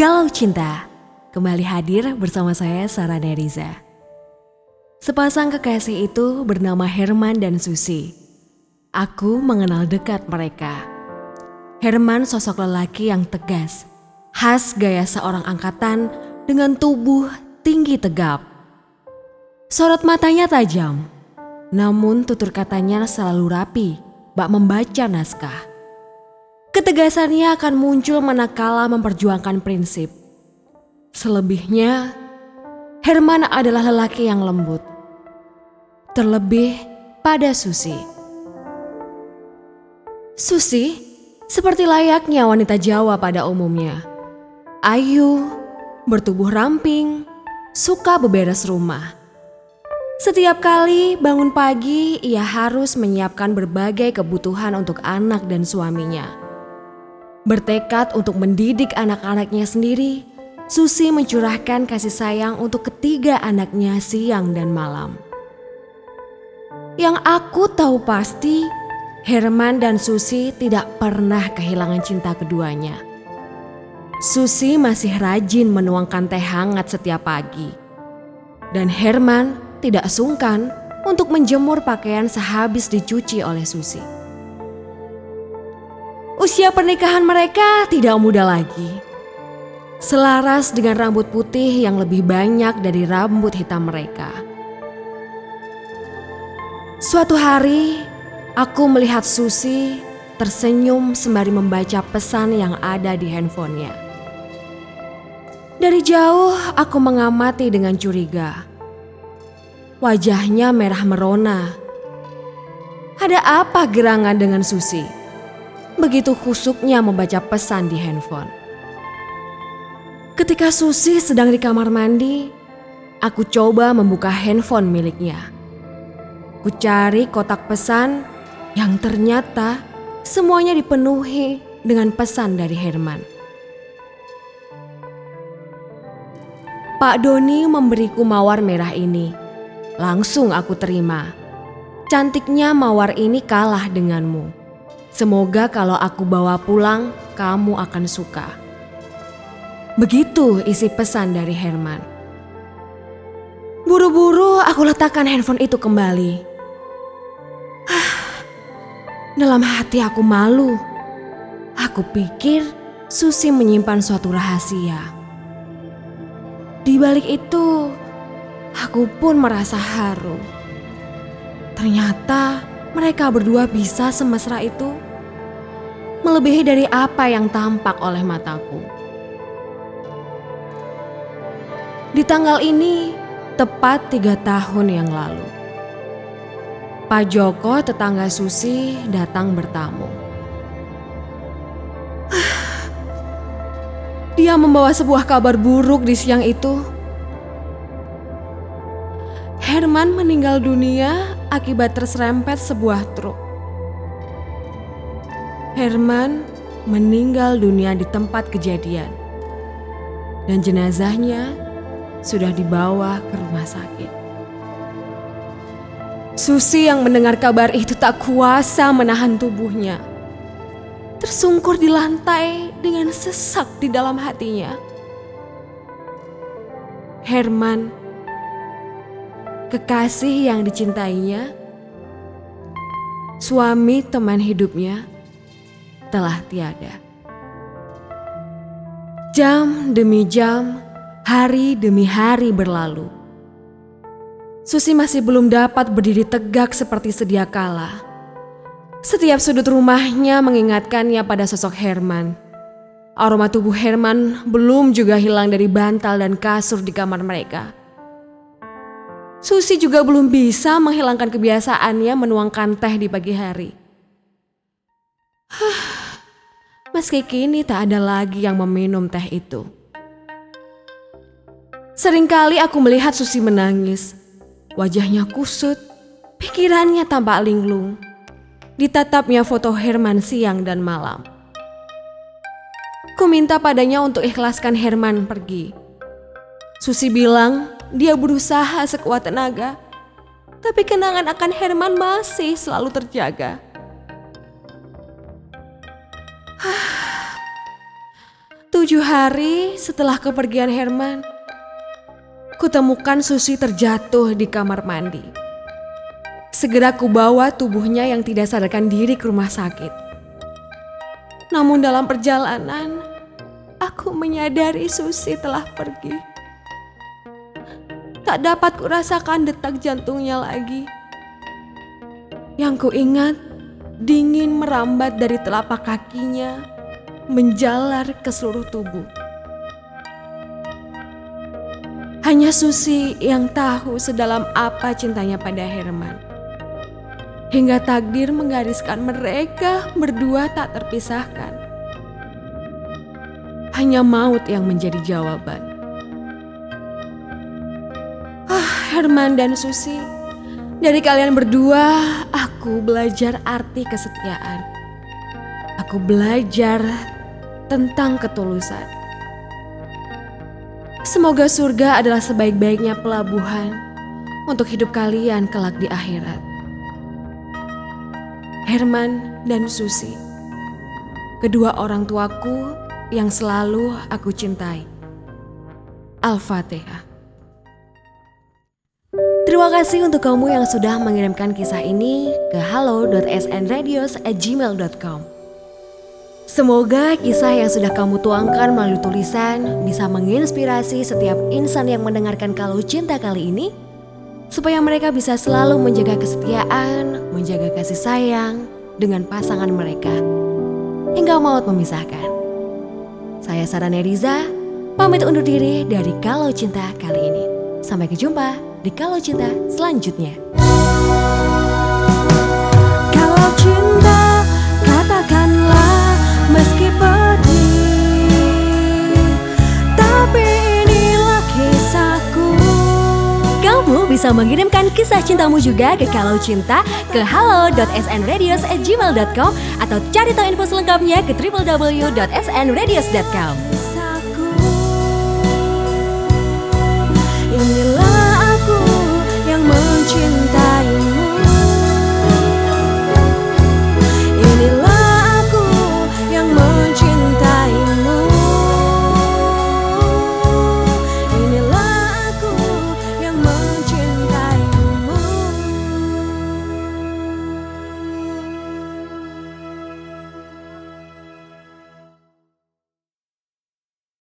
Galau Cinta kembali hadir bersama saya Sarah Neriza. Sepasang kekasih itu bernama Herman dan Susi. Aku mengenal dekat mereka. Herman sosok lelaki yang tegas, khas gaya seorang angkatan dengan tubuh tinggi tegap. Sorot matanya tajam, namun tutur katanya selalu rapi, bak membaca naskah. Ketegasannya akan muncul manakala memperjuangkan prinsip. Selebihnya, Herman adalah lelaki yang lembut. Terlebih pada Susi. Susi seperti layaknya wanita Jawa pada umumnya. Ayu, bertubuh ramping, suka beberes rumah. Setiap kali bangun pagi, ia harus menyiapkan berbagai kebutuhan untuk anak dan suaminya. Bertekad untuk mendidik anak-anaknya sendiri, Susi mencurahkan kasih sayang untuk ketiga anaknya siang dan malam. Yang aku tahu pasti, Herman dan Susi tidak pernah kehilangan cinta keduanya. Susi masih rajin menuangkan teh hangat setiap pagi. Dan Herman tidak sungkan untuk menjemur pakaian sehabis dicuci oleh Susi. Usia pernikahan mereka tidak muda lagi. Selaras dengan rambut putih yang lebih banyak dari rambut hitam mereka. Suatu hari, aku melihat Susi tersenyum sembari membaca pesan yang ada di handphonenya. Dari jauh, aku mengamati dengan curiga. Wajahnya merah merona. Ada apa gerangan dengan Susi? Begitu khusuknya membaca pesan di handphone. Ketika Susi sedang di kamar mandi, aku coba membuka handphone miliknya. Ku cari kotak pesan yang ternyata semuanya dipenuhi dengan pesan dari Herman. Pak Doni memberiku mawar merah ini. Langsung aku terima. Cantiknya mawar ini kalah denganmu. Semoga kalau aku bawa pulang, kamu akan suka. Begitu isi pesan dari Herman. Buru-buru aku letakkan handphone itu kembali. Ah, dalam hati aku malu. Aku pikir Susi menyimpan suatu rahasia. Di balik itu, aku pun merasa haru. Ternyata mereka berdua bisa semesra itu, melebihi dari apa yang tampak oleh mataku. Di tanggal ini, tepat tiga tahun yang lalu, Pak Joko tetangga Susi datang bertamu. Dia membawa sebuah kabar buruk di siang itu. Herman meninggal dunia akibat terserempet sebuah truk. Herman meninggal dunia di tempat kejadian, dan jenazahnya sudah dibawa ke rumah sakit. Susi yang mendengar kabar itu tak kuasa menahan tubuhnya. Tersungkur di lantai dengan sesak di dalam hatinya. Herman kekasih yang dicintainya, suami teman hidupnya telah tiada. Jam demi jam, hari demi hari berlalu. Susi masih belum dapat berdiri tegak seperti sedia kala. Setiap sudut rumahnya mengingatkannya pada sosok Herman. Aroma tubuh Herman belum juga hilang dari bantal dan kasur di kamar mereka. Susi juga belum bisa menghilangkan kebiasaannya menuangkan teh di pagi hari. Meski kini tak ada lagi yang meminum teh itu. Seringkali aku melihat Susi menangis. Wajahnya kusut, pikirannya tampak linglung. Ditatapnya foto Herman siang dan malam. Ku minta padanya untuk ikhlaskan Herman pergi. Susi bilang dia berusaha sekuat tenaga, tapi kenangan akan Herman masih selalu terjaga. Tujuh hari setelah kepergian Herman, kutemukan Susi terjatuh di kamar mandi. Segera kubawa tubuhnya yang tidak sadarkan diri ke rumah sakit. Namun dalam perjalanan, aku menyadari Susi telah pergi. Tak dapat kurasakan detak jantungnya lagi. Yang kuingat, dingin merambat dari telapak kakinya, menjalar ke seluruh tubuh. Hanya Susi yang tahu sedalam apa cintanya pada Herman hingga takdir menggariskan mereka berdua tak terpisahkan. Hanya maut yang menjadi jawaban. Herman dan Susi, dari kalian berdua aku belajar arti kesetiaan. Aku belajar tentang ketulusan. Semoga surga adalah sebaik-baiknya pelabuhan untuk hidup kalian kelak di akhirat. Herman dan Susi. Kedua orang tuaku yang selalu aku cintai. Al-Fatihah. Terima kasih untuk kamu yang sudah mengirimkan kisah ini ke halo.snradios@gmail.com. Semoga kisah yang sudah kamu tuangkan melalui tulisan bisa menginspirasi setiap insan yang mendengarkan kalau cinta kali ini supaya mereka bisa selalu menjaga kesetiaan, menjaga kasih sayang dengan pasangan mereka hingga maut memisahkan. Saya Sarah Neriza, pamit undur diri dari Kalau Cinta kali ini. Sampai jumpa di Kalau Cinta selanjutnya. Kalau cinta katakanlah meski pedih Tapi inilah kisahku Kamu bisa mengirimkan kisah cintamu juga ke Kalau Cinta ke halo.snradios@gmail.com atau cari tahu info selengkapnya ke www.snradios.com.